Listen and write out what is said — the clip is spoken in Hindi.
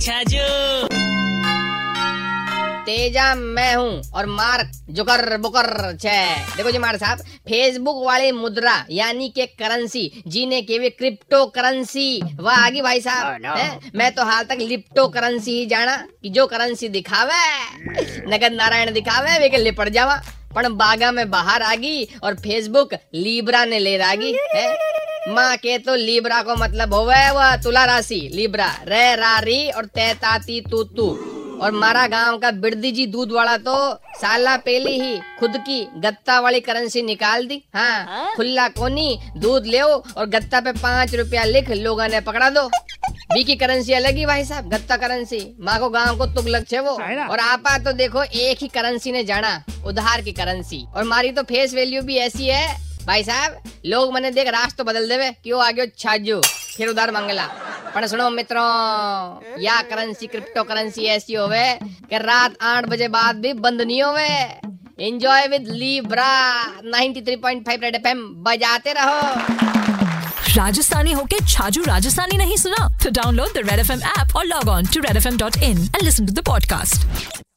अच्छा तेजा मैं हूँ और मार्क जुकर बुकर छे। देखो जी मार साहब फेसबुक वाली मुद्रा यानी के करेंसी जीने के वे क्रिप्टो करेंसी वह आगे भाई साहब oh, no. मैं तो हाल तक लिप्टो करेंसी ही जाना कि जो करेंसी दिखावे नगद नारायण दिखावे वे के लिपट जावा। पर बागा में बाहर आगी और फेसबुक लीब्रा ने ले रागी है? माँ के तो लीब्रा को मतलब होवे वह तुला राशि लीब्रा। रे रारी और तै ताती तू तू और मारा गाँव का बिरदी जी दूध वाला तो साला पहले ही खुद की गत्ता वाली करेंसी निकाल दी। हाँ खुला कोनी दूध ले और गत्ता पे पाँच रुपया लिख लोगों ने पकड़ा दो। बी की करेंसी अलग ही भाई साहब गत्ता करेंसी माँ को गाँव को तुगलक छे वो। और आपा तो देखो एक ही करेंसी ने जाना उधार की करेंसी और मारी तो फेस वैल्यू भी ऐसी है भाई साहब, लोग मैंने देख रास तो बदल देवे। क्यों आगे छाजू? फिर उधार मांगला। पण सुनो मित्रों, या करेंसी क्रिप्टो करेंसी ऐसी होवे कि रात आठ बजे बाद भी बंद नहीं होवे। Enjoy with Libra 93.5 Red FM बजाते रहो। राजस्थानी होके छाजू राजस्थानी नहीं सुना? तो download the Red F M app और log on to Red F M dot in and listen to the podcast